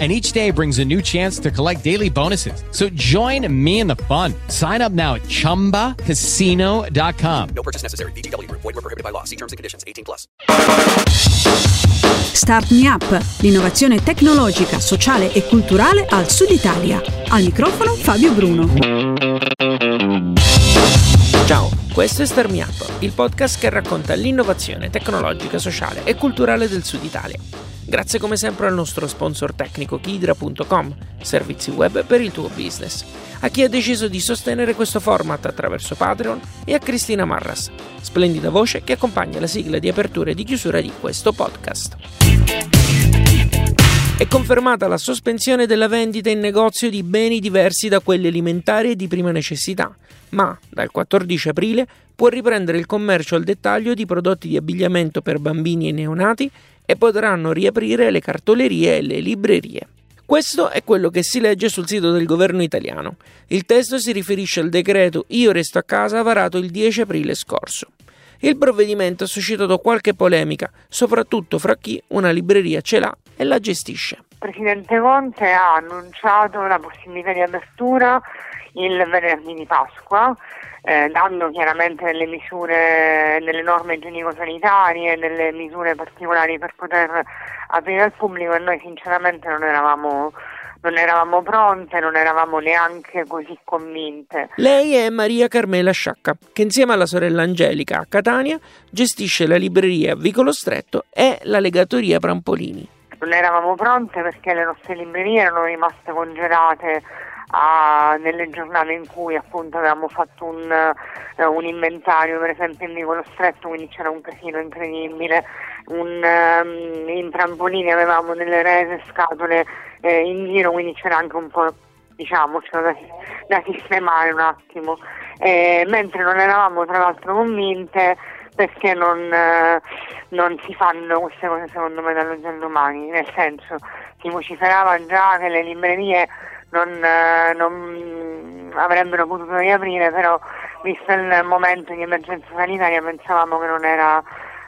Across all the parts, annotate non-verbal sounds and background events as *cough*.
and each day brings a new chance to collect daily bonuses. So join me in the fun. Sign up now at ChumbaCasino.com. No purchase necessary. BGW. Void were prohibited by law. See terms and conditions. 18 plus. Start Me Up, l'innovazione tecnologica, sociale e culturale al Sud Italia. Al microfono Fabio Bruno. Ciao, questo è Start Me Up, il podcast che racconta l'innovazione tecnologica, sociale e culturale del Sud Italia. Grazie come sempre al nostro sponsor tecnico Kidra.com, servizi web per il tuo business, a chi ha deciso di sostenere questo format attraverso Patreon e a Cristina Marras, splendida voce che accompagna la sigla di apertura e di chiusura di questo podcast. È confermata la sospensione della vendita in negozio di beni diversi da quelli alimentari e di prima necessità, ma dal 14 aprile può riprendere il commercio al dettaglio di prodotti di abbigliamento per bambini e neonati e potranno riaprire le cartolerie e le librerie. Questo è quello che si legge sul sito del governo italiano. Il testo si riferisce al decreto Io resto a casa varato il 10 aprile scorso. Il provvedimento ha suscitato qualche polemica, soprattutto fra chi una libreria ce l'ha e la gestisce. Presidente Conte ha annunciato la possibilità di apertura il venerdì di Pasqua eh, dando chiaramente delle misure, delle norme igienico-sanitarie, delle misure particolari per poter aprire al pubblico e noi sinceramente non eravamo non eravamo pronte, non eravamo neanche così convinte. Lei è Maria Carmela Sciacca, che insieme alla sorella Angelica a Catania gestisce la libreria Vicolo Stretto e la legatoria Prampolini. Non eravamo pronte perché le nostre librerie erano rimaste congelate a, nelle giornate in cui appunto avevamo fatto un, uh, un, inventario, per esempio in Vicolo Stretto, quindi c'era un casino incredibile, un, um, in trampolini avevamo delle rese scatole eh, in giro, quindi c'era anche un po' diciamo da, da sistemare un attimo, eh, mentre non eravamo tra l'altro convinte perché non, eh, non, si fanno queste cose secondo me dall'oggi al domani, nel senso si vociferava già che le librerie non, eh, non avrebbero potuto riaprire, però visto il momento di emergenza sanitaria pensavamo che non era,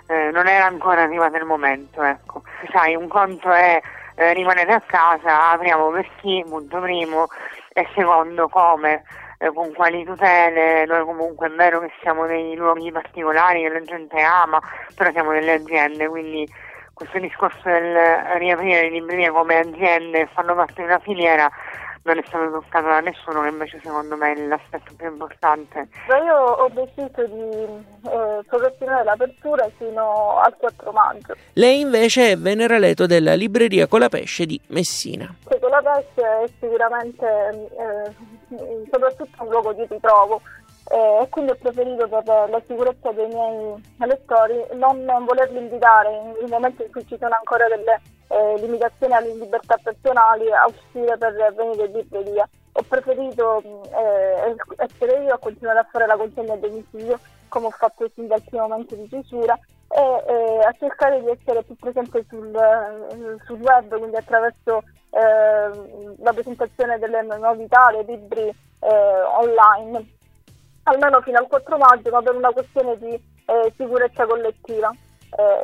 eh, non era ancora arrivato il momento. Ecco. Sai, un conto è eh, rimanete a casa, apriamo per chi, punto primo, e secondo come, eh, con quali tutele, noi comunque è vero che siamo nei luoghi particolari che la gente ama, però siamo delle aziende, quindi questo discorso del riaprire le librerie come aziende fanno parte di una filiera non è stato toccato da nessuno, che invece secondo me è l'aspetto più importante. Io ho deciso di eh, procrastinare l'apertura fino al 4 maggio. Lei invece è Venera Leto della libreria Colapesce di Messina. Sì, Colapesce è sicuramente eh, soprattutto un luogo di ritrovo eh, e quindi ho preferito per la sicurezza dei miei lettori non volerli invitare in, in momenti in cui ci sono ancora delle eh, limitazioni alle libertà personali a uscire per venire in libreria. Ho preferito eh, essere io a continuare a fare la consegna a domicilio come ho fatto sin dal primo momento di chiusura e eh, a cercare di essere più presente sul, eh, sul web, quindi attraverso eh, la presentazione delle novità, dei libri eh, online, almeno fino al 4 maggio, ma per una questione di eh, sicurezza collettiva.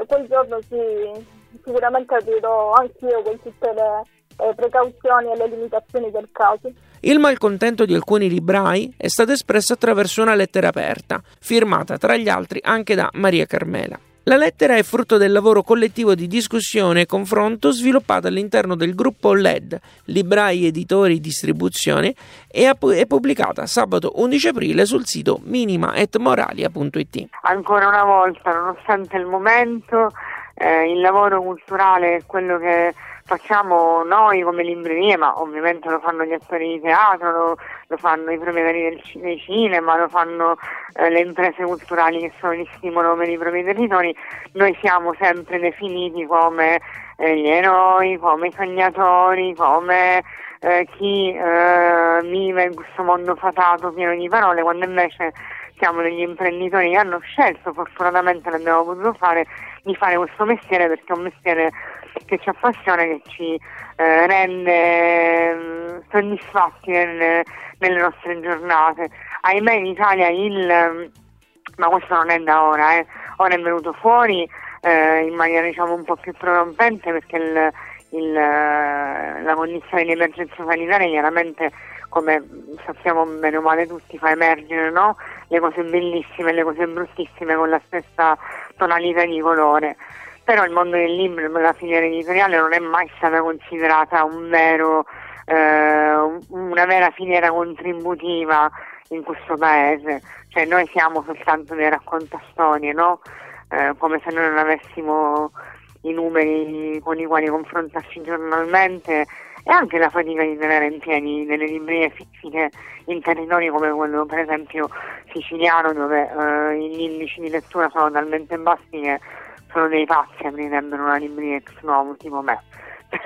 quel giorno si sicuramente agirò anch'io con tutte le eh, precauzioni e le limitazioni del caso. Il malcontento di alcuni librai è stato espresso attraverso una lettera aperta, firmata tra gli altri anche da Maria Carmela. La lettera è frutto del lavoro collettivo di discussione e confronto sviluppato all'interno del gruppo LED, Librai Editori Distribuzione, e è pubblicata sabato 11 aprile sul sito minimaetmoralia.it. Ancora una volta, nonostante il momento, eh, il lavoro culturale è quello che facciamo noi come librerie, ma ovviamente lo fanno gli attori di teatro, lo, lo fanno i proprietari dei cinema, lo fanno eh, le imprese culturali che sono di stimolo per i propri territori. Noi siamo sempre definiti come eh, gli eroi, come i sognatori, come eh, chi eh, vive in questo mondo fatato pieno di parole, quando invece siamo degli imprenditori che hanno scelto, fortunatamente l'abbiamo potuto fare, di fare questo mestiere perché è un mestiere che ci appassiona, che ci eh, rende mm, soddisfatti nelle, nelle nostre giornate. Ahimè in Italia il, ma questo non è da ora, eh, ora è venuto fuori eh, in maniera diciamo un po' più prorompente perché il, il, la condizione di emergenza sanitaria chiaramente come sappiamo bene o male tutti fa emergere no? le cose bellissime e le cose bruttissime con la stessa tonalità di colore però il mondo del libro, la filiera editoriale non è mai stata considerata un vero, eh, una vera filiera contributiva in questo paese, cioè noi siamo soltanto dei raccontastorie, no? eh, come se noi non avessimo i numeri con i quali confrontarci giornalmente e anche la fatica di tenere in piedi delle librerie fisiche in territori come quello per esempio siciliano dove eh, gli indici di lettura sono talmente bassi che sono dei pazzi aprirebbero una libreria ex novo tipo me. *laughs*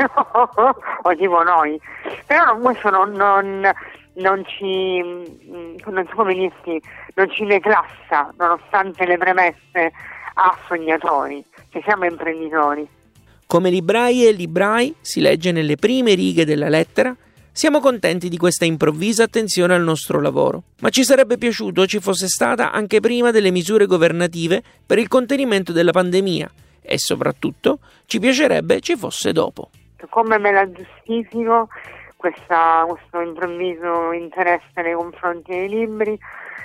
O tipo noi. Però questo non, non, non ci mm, non so come dirti non ci declassa nonostante le premesse a sognatori che siamo imprenditori. Come librai e librai si legge nelle prime righe della lettera siamo contenti di questa improvvisa attenzione al nostro lavoro, ma ci sarebbe piaciuto ci fosse stata anche prima delle misure governative per il contenimento della pandemia e soprattutto ci piacerebbe ci fosse dopo. Come me la giustifico questa, questo improvviso interesse nei confronti dei libri?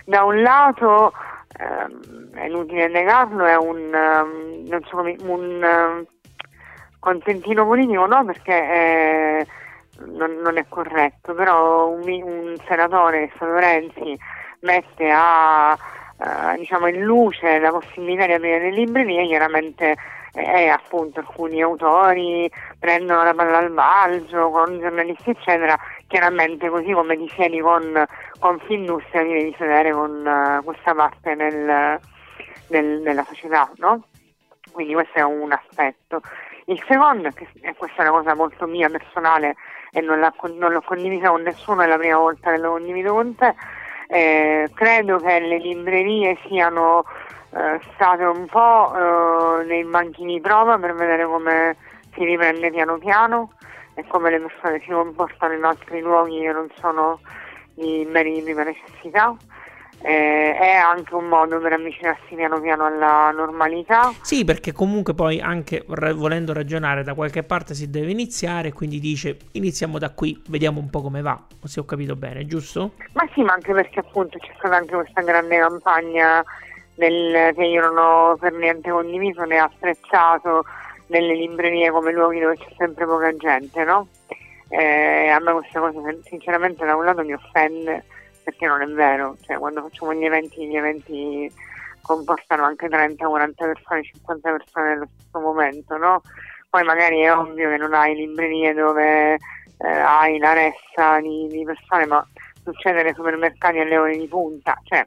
Da un lato, ehm, è inutile negarlo, è un, um, so un um, contentino politico, no? Perché è non, non è corretto, però un, un senatore, Stato Renzi, mette a, uh, diciamo in luce la possibilità di aprire le librerie, chiaramente eh, appunto alcuni autori prendono la palla al balzo con giornalisti eccetera, chiaramente così come ti siedi con Confindustria ti devi sedere con uh, questa parte nel, nel, nella società, no? Quindi questo è un aspetto. Il secondo, e questa è una cosa molto mia personale, e non, non l'ho condivisa con nessuno, è la prima volta che lo condivido con te. Eh, credo che le librerie siano eh, state un po' eh, nei banchi di prova per vedere come si riprende piano piano e come le persone si comportano in altri luoghi che non sono i beni di prima necessità eh, è anche un modo per avvicinarsi piano piano alla normalità. Sì, perché comunque poi anche volendo ragionare da qualche parte si deve iniziare, quindi dice iniziamo da qui, vediamo un po' come va, se ho capito bene, giusto? Ma sì, ma anche perché appunto c'è stata anche questa grande campagna del, che io non ho per niente condiviso né apprezzato nelle librerie come luoghi dove c'è sempre poca gente, no? Eh, a me questa cosa sinceramente da un lato mi offende perché non è vero, cioè, quando facciamo gli eventi, gli eventi comportano anche 30, 40 persone, 50 persone nello stesso momento, no? Poi magari è ovvio che non hai librerie dove eh, hai la ressa di, di, persone, ma succede nei supermercati alle ore di punta, cioè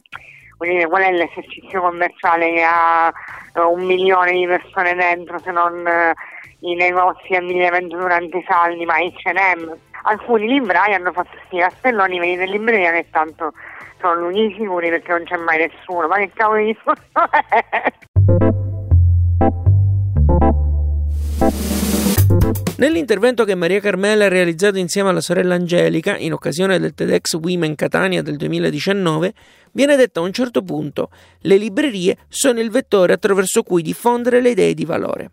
dire, qual è l'esercizio commerciale che ha uh, un milione di persone dentro se non uh, i negozi di abbigliamento durante i saldi, ma H&M alcuni librai hanno fatto questi castelloni, venite in libreria che tanto sono l'unici sicuri perché non c'è mai nessuno, ma che cavolo di discorso è? Nell'intervento che Maria Carmela ha realizzato insieme alla sorella Angelica in occasione del TEDx Women Catania del 2019, viene detto a un certo punto: le librerie sono il vettore attraverso cui diffondere le idee di valore.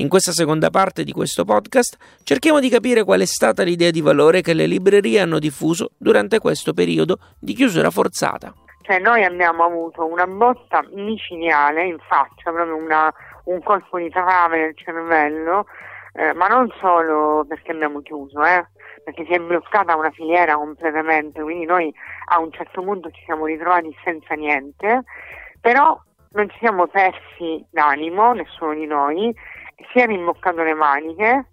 In questa seconda parte di questo podcast cerchiamo di capire qual è stata l'idea di valore che le librerie hanno diffuso durante questo periodo di chiusura forzata. Cioè noi abbiamo avuto una botta micidiale in faccia, proprio una, un colpo di trave nel cervello, eh, ma non solo perché abbiamo chiuso, eh, perché si è bloccata una filiera completamente, quindi noi a un certo punto ci siamo ritrovati senza niente, però non ci siamo persi d'animo, nessuno di noi, si è rimboccato le maniche,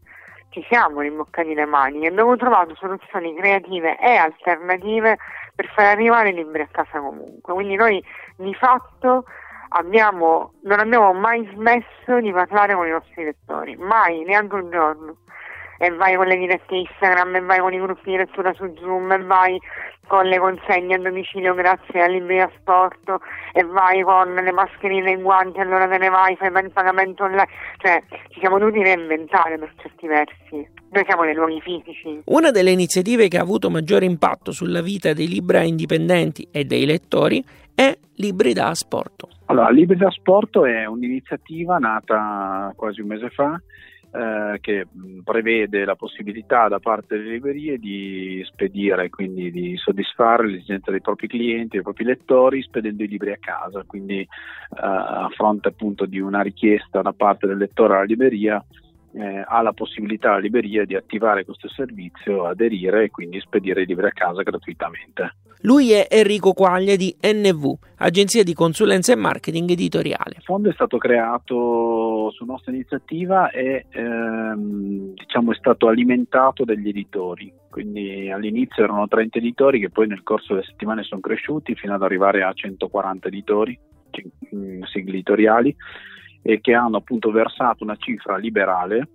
ci siamo rimboccati le maniche, abbiamo trovato soluzioni creative e alternative per far arrivare i libri a casa comunque. Quindi noi di fatto abbiamo, non abbiamo mai smesso di parlare con i nostri lettori, mai, neanche un giorno. E vai con le dirette Instagram e vai con i gruppi di lettura su Zoom e vai con le consegne a domicilio grazie a Libria Sport e vai con le mascherine e i guanti, allora te ne vai, fai il pagamento online, cioè ci siamo dovuti reinventare per certi versi. Noi siamo nei luoghi fisici. Una delle iniziative che ha avuto maggiore impatto sulla vita dei libra indipendenti e dei lettori è Libri da Asporto. Allora, Libri da Asporto è un'iniziativa nata quasi un mese fa eh, che prevede la possibilità da parte delle librerie di spedire, quindi di soddisfare le esigenze dei propri clienti, dei propri lettori, spedendo i libri a casa. Quindi eh, a fronte appunto di una richiesta da parte del lettore alla libreria, eh, ha la possibilità la libreria di attivare questo servizio, aderire e quindi spedire i libri a casa gratuitamente. Lui è Enrico Quaglia di NV, agenzia di consulenza e marketing editoriale. Il fondo è stato creato su nostra iniziativa e ehm, diciamo, è stato alimentato dagli editori. Quindi all'inizio erano 30 editori che poi nel corso delle settimane sono cresciuti fino ad arrivare a 140 editori, sigli editoriali, e che hanno appunto versato una cifra liberale,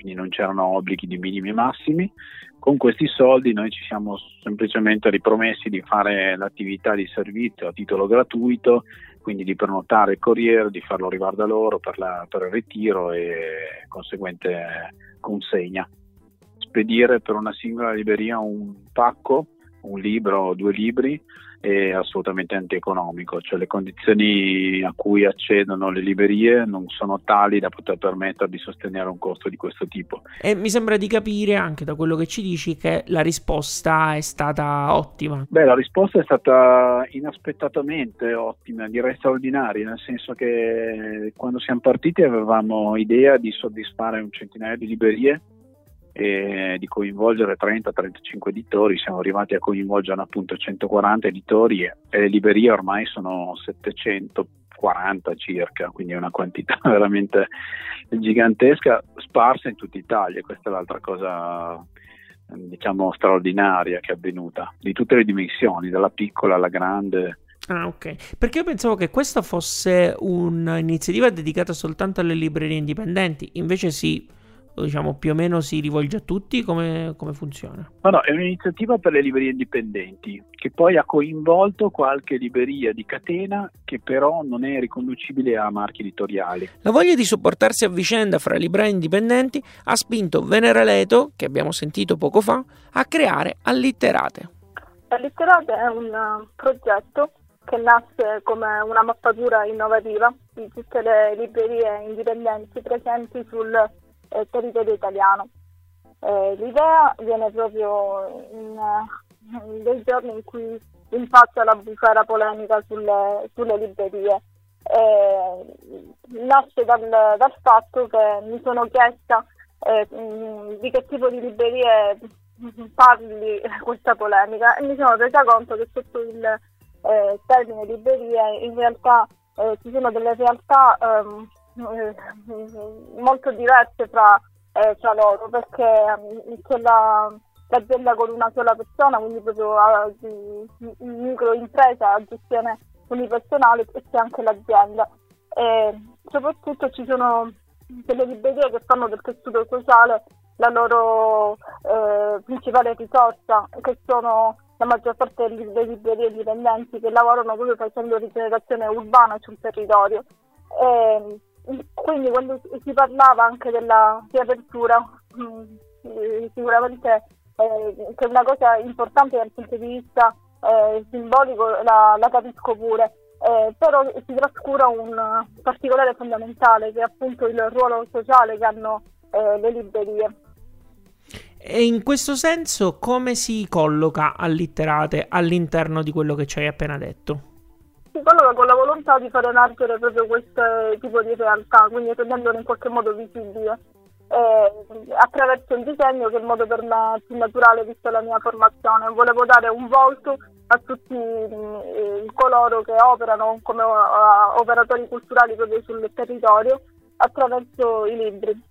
quindi non c'erano obblighi di minimi e massimi, con questi soldi noi ci siamo semplicemente ripromessi di fare l'attività di servizio a titolo gratuito, quindi di prenotare il corriere, di farlo arrivare da loro per, la, per il ritiro e conseguente consegna. Spedire per una singola libreria un pacco, un libro o due libri è assolutamente antieconomico, cioè le condizioni a cui accedono le librerie non sono tali da poter permettere di sostenere un costo di questo tipo. E mi sembra di capire anche da quello che ci dici che la risposta è stata ottima. Beh, la risposta è stata inaspettatamente ottima, direi straordinaria, nel senso che quando siamo partiti avevamo idea di soddisfare un centinaio di librerie e di coinvolgere 30-35 editori, siamo arrivati a coinvolgere appunto 140 editori e le librerie ormai sono 740 circa, quindi è una quantità *laughs* veramente gigantesca, sparsa in tutta Italia, questa è l'altra cosa diciamo straordinaria che è avvenuta, di tutte le dimensioni, dalla piccola alla grande. Ah, ok. Perché io pensavo che questa fosse un'iniziativa dedicata soltanto alle librerie indipendenti, invece sì diciamo più o meno si rivolge a tutti? Come, come funziona? No, no, è un'iniziativa per le librerie indipendenti che poi ha coinvolto qualche libreria di catena che però non è riconducibile a marchi editoriali. La voglia di sopportarsi a vicenda fra librai indipendenti ha spinto Venera Leto, che abbiamo sentito poco fa, a creare Allitterate. Allitterate è un uh, progetto che nasce come una mappatura innovativa di tutte le librerie indipendenti presenti sul eh, territorio italiano. Eh, l'idea viene proprio in, in dei giorni in cui impaccia la bufera polemica sulle, sulle librerie. Eh, nasce dal, dal, fatto che mi sono chiesta eh, di che tipo di librerie parli questa polemica e mi sono resa conto che sotto il eh, termine librerie in realtà eh, ci sono delle realtà ehm, eh, molto diverse fra, eh, fra loro perché um, c'è la, l'azienda con una sola persona, quindi proprio a, microimpresa a gestione unipersonale e c'è anche l'azienda. E soprattutto ci sono delle librerie che fanno del tessuto sociale la loro eh, principale risorsa, che sono la maggior parte delle librerie dipendenti che lavorano proprio facendo rigenerazione urbana sul territorio. E, quindi quando si parlava anche della riapertura, mh, sicuramente eh, che è una cosa importante dal punto di vista eh, simbolico la, la, capisco pure, eh, però si trascura un particolare fondamentale che è appunto il ruolo sociale che hanno eh, le librerie. E in questo senso come si colloca all'interno di quello che ci hai appena detto? Si colloca con la volontà di far emergere proprio questo tipo di realtà, quindi rendendolo in qualche modo visibile. Eh, attraverso il disegno che è il modo per me più naturale vista la mia formazione. Volevo dare un volto a tutti eh, coloro che operano come uh, operatori culturali proprio sul territorio attraverso i libri.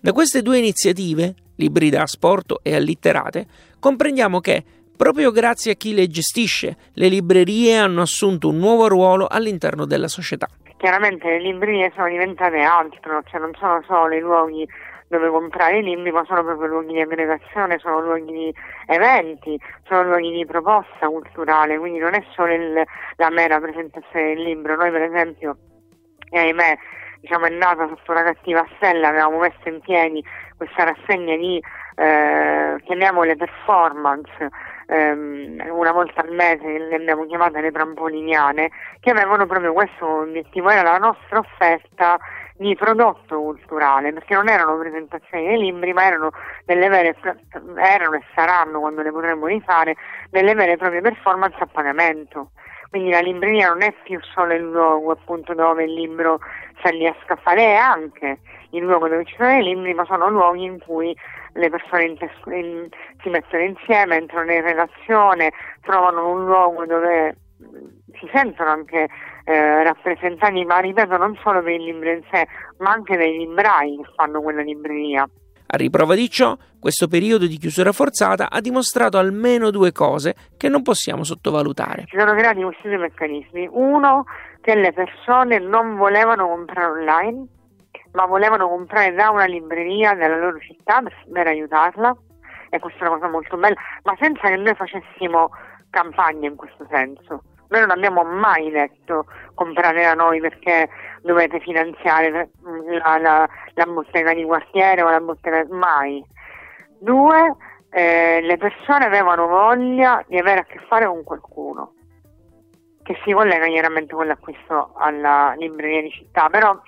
Da queste due iniziative, Libri da Asporto e Allitterate, comprendiamo che Proprio grazie a chi le gestisce, le librerie hanno assunto un nuovo ruolo all'interno della società. Chiaramente le librerie sono diventate altro, cioè non sono solo i luoghi dove comprare i libri, ma sono proprio luoghi di aggregazione, sono luoghi di eventi, sono luoghi di proposta culturale, quindi non è solo il, la mera presentazione del libro. Noi per esempio, e ahimè, diciamo, è nata sotto una cattiva stella, avevamo messo in piedi questa rassegna di, eh, chiamiamole performance, ehm, una volta al mese, le abbiamo chiamate le trampoliniane, che avevano proprio questo obiettivo, era la nostra offerta di prodotto culturale, perché non erano presentazioni dei libri, ma erano delle vere, erano e saranno, quando le potremmo rifare, delle vere e proprie performance a pagamento. Quindi la libreria non è più solo il luogo appunto dove il libro si riesca a fare, è anche il luogo dove ci sono i libri, ma sono luoghi in cui le persone in in, si mettono insieme, entrano in relazione, trovano un luogo dove si sentono anche eh, rappresentati, ma ripeto, non solo per il libro in sé, ma anche dai librai che fanno quella libreria. A riprova di ciò, questo periodo di chiusura forzata ha dimostrato almeno due cose che non possiamo sottovalutare. Si sono creati questi due meccanismi. Uno, che le persone non volevano comprare online, ma volevano comprare da una libreria della loro città per aiutarla, e questa è una cosa molto bella, ma senza che noi facessimo campagna in questo senso. Noi non abbiamo mai detto comprate da noi perché dovete finanziare la, la, la bottega di quartiere o la bottega... mai. Due, eh, le persone avevano voglia di avere a che fare con qualcuno che si collega chiaramente con l'acquisto alla libreria di città, però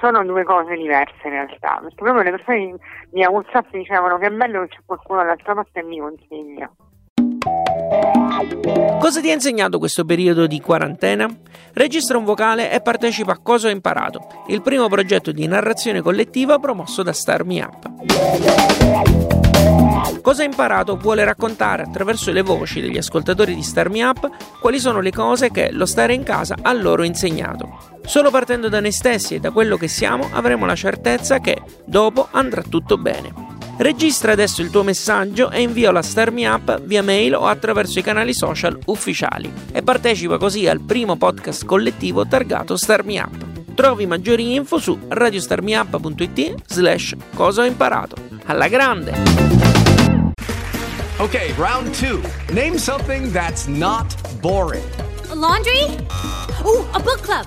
sono due cose diverse in realtà, perché proprio le persone di WhatsApp dicevano che è bello che c'è qualcuno dall'altra parte e mi consiglia. Cosa ti ha insegnato questo periodo di quarantena? Registra un vocale e partecipa a Cosa ho imparato, il primo progetto di narrazione collettiva promosso da Star Me Up. Cosa ha imparato vuole raccontare attraverso le voci degli ascoltatori di Star Me Up quali sono le cose che lo stare in casa ha loro insegnato. Solo partendo da noi stessi e da quello che siamo avremo la certezza che dopo andrà tutto bene. Registra adesso il tuo messaggio e invialo a Star Me Up via mail o attraverso i canali social ufficiali e partecipa così al primo podcast collettivo targato Star Me Up. Trovi maggiori info su radiostarmiup.it slash cosa ho imparato. Alla grande! Okay, round two. Name something that's not boring. A laundry? Ooh, a book club.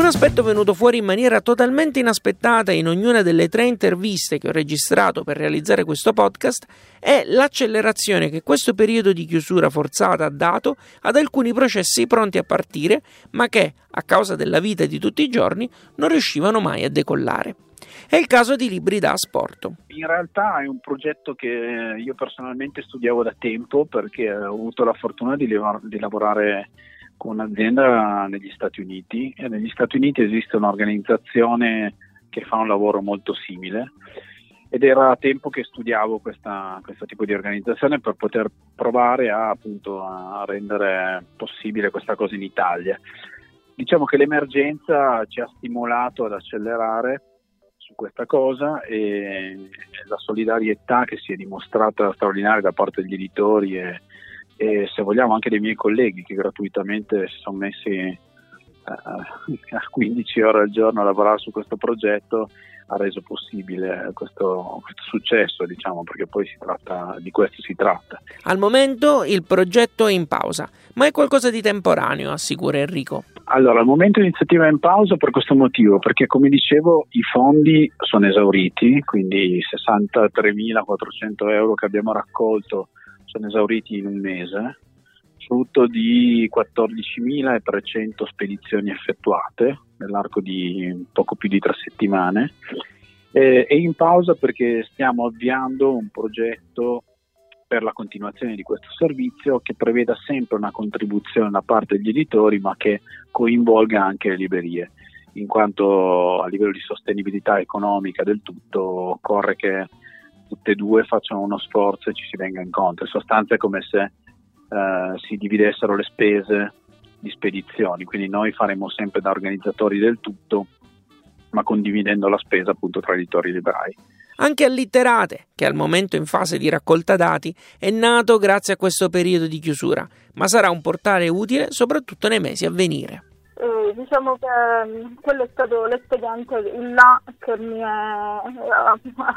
Un aspetto venuto fuori in maniera totalmente inaspettata in ognuna delle tre interviste che ho registrato per realizzare questo podcast è l'accelerazione che questo periodo di chiusura forzata ha dato ad alcuni processi pronti a partire, ma che, a causa della vita di tutti i giorni, non riuscivano mai a decollare. È il caso di Libri da Asporto. In realtà è un progetto che io personalmente studiavo da tempo perché ho avuto la fortuna di, lavorare con un'azienda negli Stati Uniti e negli Stati Uniti esiste un'organizzazione che fa un lavoro molto simile ed era tempo che studiavo questa, questo tipo di organizzazione per poter provare a, appunto, a rendere possibile questa cosa in Italia. Diciamo che l'emergenza ci ha stimolato ad accelerare su questa cosa e la solidarietà che si è dimostrata straordinaria da parte degli editori e, e se vogliamo anche dei miei colleghi che gratuitamente si sono messi uh, a 15 ore al giorno a lavorare su questo progetto ha reso possibile questo, questo, successo, diciamo, perché poi si tratta, di questo si tratta. Al momento il progetto è in pausa, ma è qualcosa di temporaneo, assicura Enrico. Allora, al momento l'iniziativa è in pausa per questo motivo, perché come dicevo i fondi sono esauriti, quindi i 63.400 euro che abbiamo raccolto sono esauriti in un mese, frutto di 14.300 spedizioni effettuate nell'arco di poco più di tre settimane. E, in pausa perché stiamo avviando un progetto per la continuazione di questo servizio che preveda sempre una contribuzione da parte degli editori ma che coinvolga anche le librerie in quanto a livello di sostenibilità economica del tutto occorre che tutte e due facciano uno sforzo e ci si venga incontro. In sostanza è come se eh, si dividessero le spese di spedizioni, quindi noi faremo sempre da organizzatori del tutto, ma condividendo la spesa appunto tra editori librai. Anche Allitterate, che al momento in fase di raccolta dati, è nato grazie a questo periodo di chiusura, ma sarà un portale utile soprattutto nei mesi a venire. Eh, diciamo che mm, quello è stato l'espediente in là che mi è,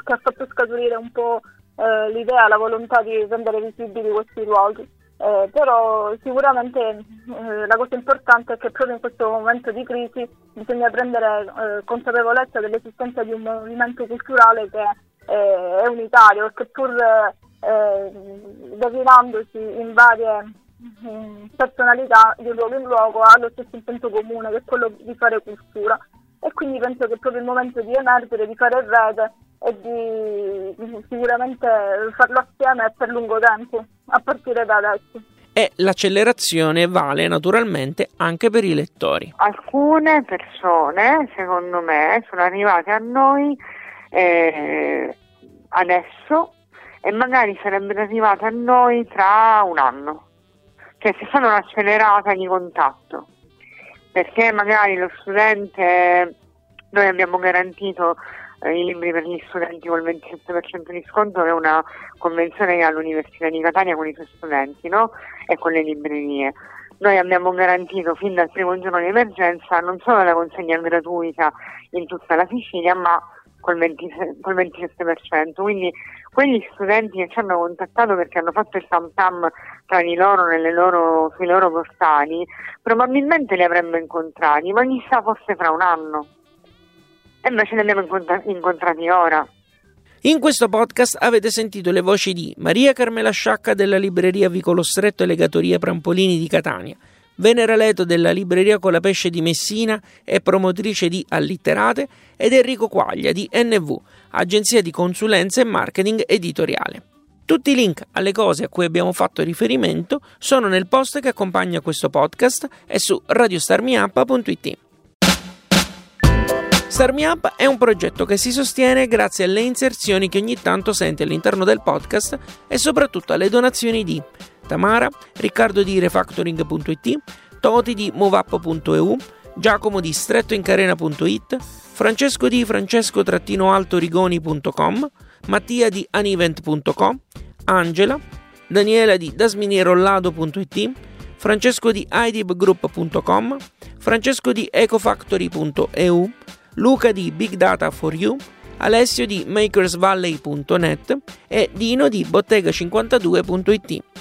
che ha fatto scaturire un po' eh, l'idea, la volontà di rendere visibili questi luoghi. Eh, però sicuramente eh, la cosa importante è che proprio in questo momento di crisi bisogna prendere eh, consapevolezza dell'esistenza di un movimento culturale che eh, è unitario e che pur eh, declinandosi in varie personalità di luogo in luogo ha lo stesso intento comune che è quello di fare cultura e quindi penso che è proprio il momento di emergere, di fare rete e di sicuramente farlo assieme e per lungo tempo, a partire da adesso. E l'accelerazione vale naturalmente anche per i lettori. Alcune persone, secondo me, sono arrivate a noi eh, adesso e magari sarebbero arrivate a noi tra un anno, cioè si fanno un'accelerata di contatto, perché magari lo studente, noi abbiamo garantito eh, i libri per gli studenti col 27% di sconto, è una convenzione che ha l'Università di Catania con i suoi studenti no? e con le librerie. Noi abbiamo garantito fin dal primo giorno di emergenza non solo la consegna gratuita in tutta la Sicilia, ma col, 20, col 27%. Quindi quegli studenti che ci hanno contattato perché hanno fatto il tam tam tra di loro, loro sui loro portali, probabilmente li avremmo incontrati, ma chissà forse fra un anno e invece li abbiamo incontrati ora. In questo podcast avete sentito le voci di Maria Carmela Sciacca della libreria Vicolo Stretto e Legatoria Prampolini di Catania, Venera Leto della libreria Colapesce di Messina e promotrice di Allitterate ed Enrico Quaglia di NV, agenzia di consulenza e marketing editoriale. Tutti i link alle cose a cui abbiamo fatto riferimento sono nel post che accompagna questo podcast e su radiostarmiup.it. Starmi è un progetto che si sostiene grazie alle inserzioni che ogni tanto senti all'interno del podcast e soprattutto alle donazioni di Tamara, Riccardo di Refactoring.it, Toti di MoveUp.eu, Giacomo di strettoincarena.it, Francesco di francesco-altorigoni.com, Mattia di anivent.com, Angela, Daniela di dasminierollado.it, Francesco di idibgroup.com, Francesco di ecofactory.eu, Luca di Big Data for You, Alessio di makersvalley.net e Dino di bottega52.it.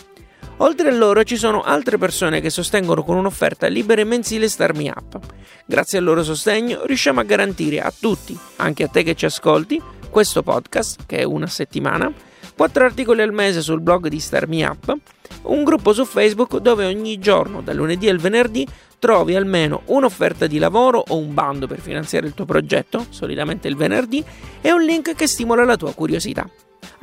Oltre a loro ci sono altre persone che sostengono con un'offerta libera e mensile Starmi Up. Grazie al loro sostegno riusciamo a garantire a tutti, anche a te che ci ascolti, questo podcast, che è una settimana, quattro articoli al mese sul blog di Starmi Up, un gruppo su Facebook dove ogni giorno, dal lunedì al venerdì, trovi almeno un'offerta di lavoro o un bando per finanziare il tuo progetto, solitamente il venerdì, e un link che stimola la tua curiosità.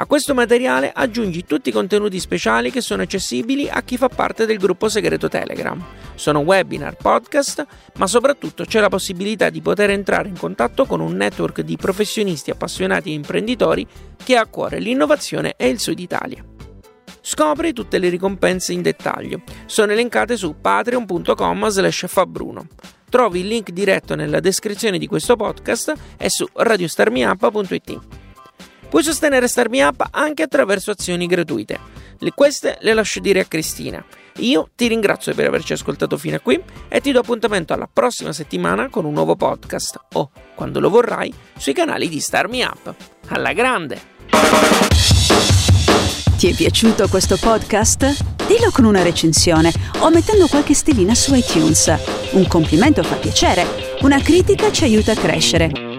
A questo materiale aggiungi tutti i contenuti speciali che sono accessibili a chi fa parte del gruppo segreto Telegram. Sono webinar, podcast, ma soprattutto c'è la possibilità di poter entrare in contatto con un network di professionisti appassionati e imprenditori che ha a cuore l'innovazione e il Sud Italia. Scopri tutte le ricompense in dettaglio. Sono elencate su patreon.com slash fabbruno. Trovi il link diretto nella descrizione di questo podcast e su radiostarmiup.it. Puoi sostenere Starmi Up anche attraverso azioni gratuite. Le, queste le lascio dire a Cristina. Io ti ringrazio per averci ascoltato fino a qui e ti do appuntamento alla prossima settimana con un nuovo podcast o, quando lo vorrai, sui canali di Starmi Up. Alla grande! Ti è piaciuto questo podcast? Dillo con una recensione o mettendo qualche stellina su iTunes. Un complimento fa piacere, una critica ci aiuta a crescere.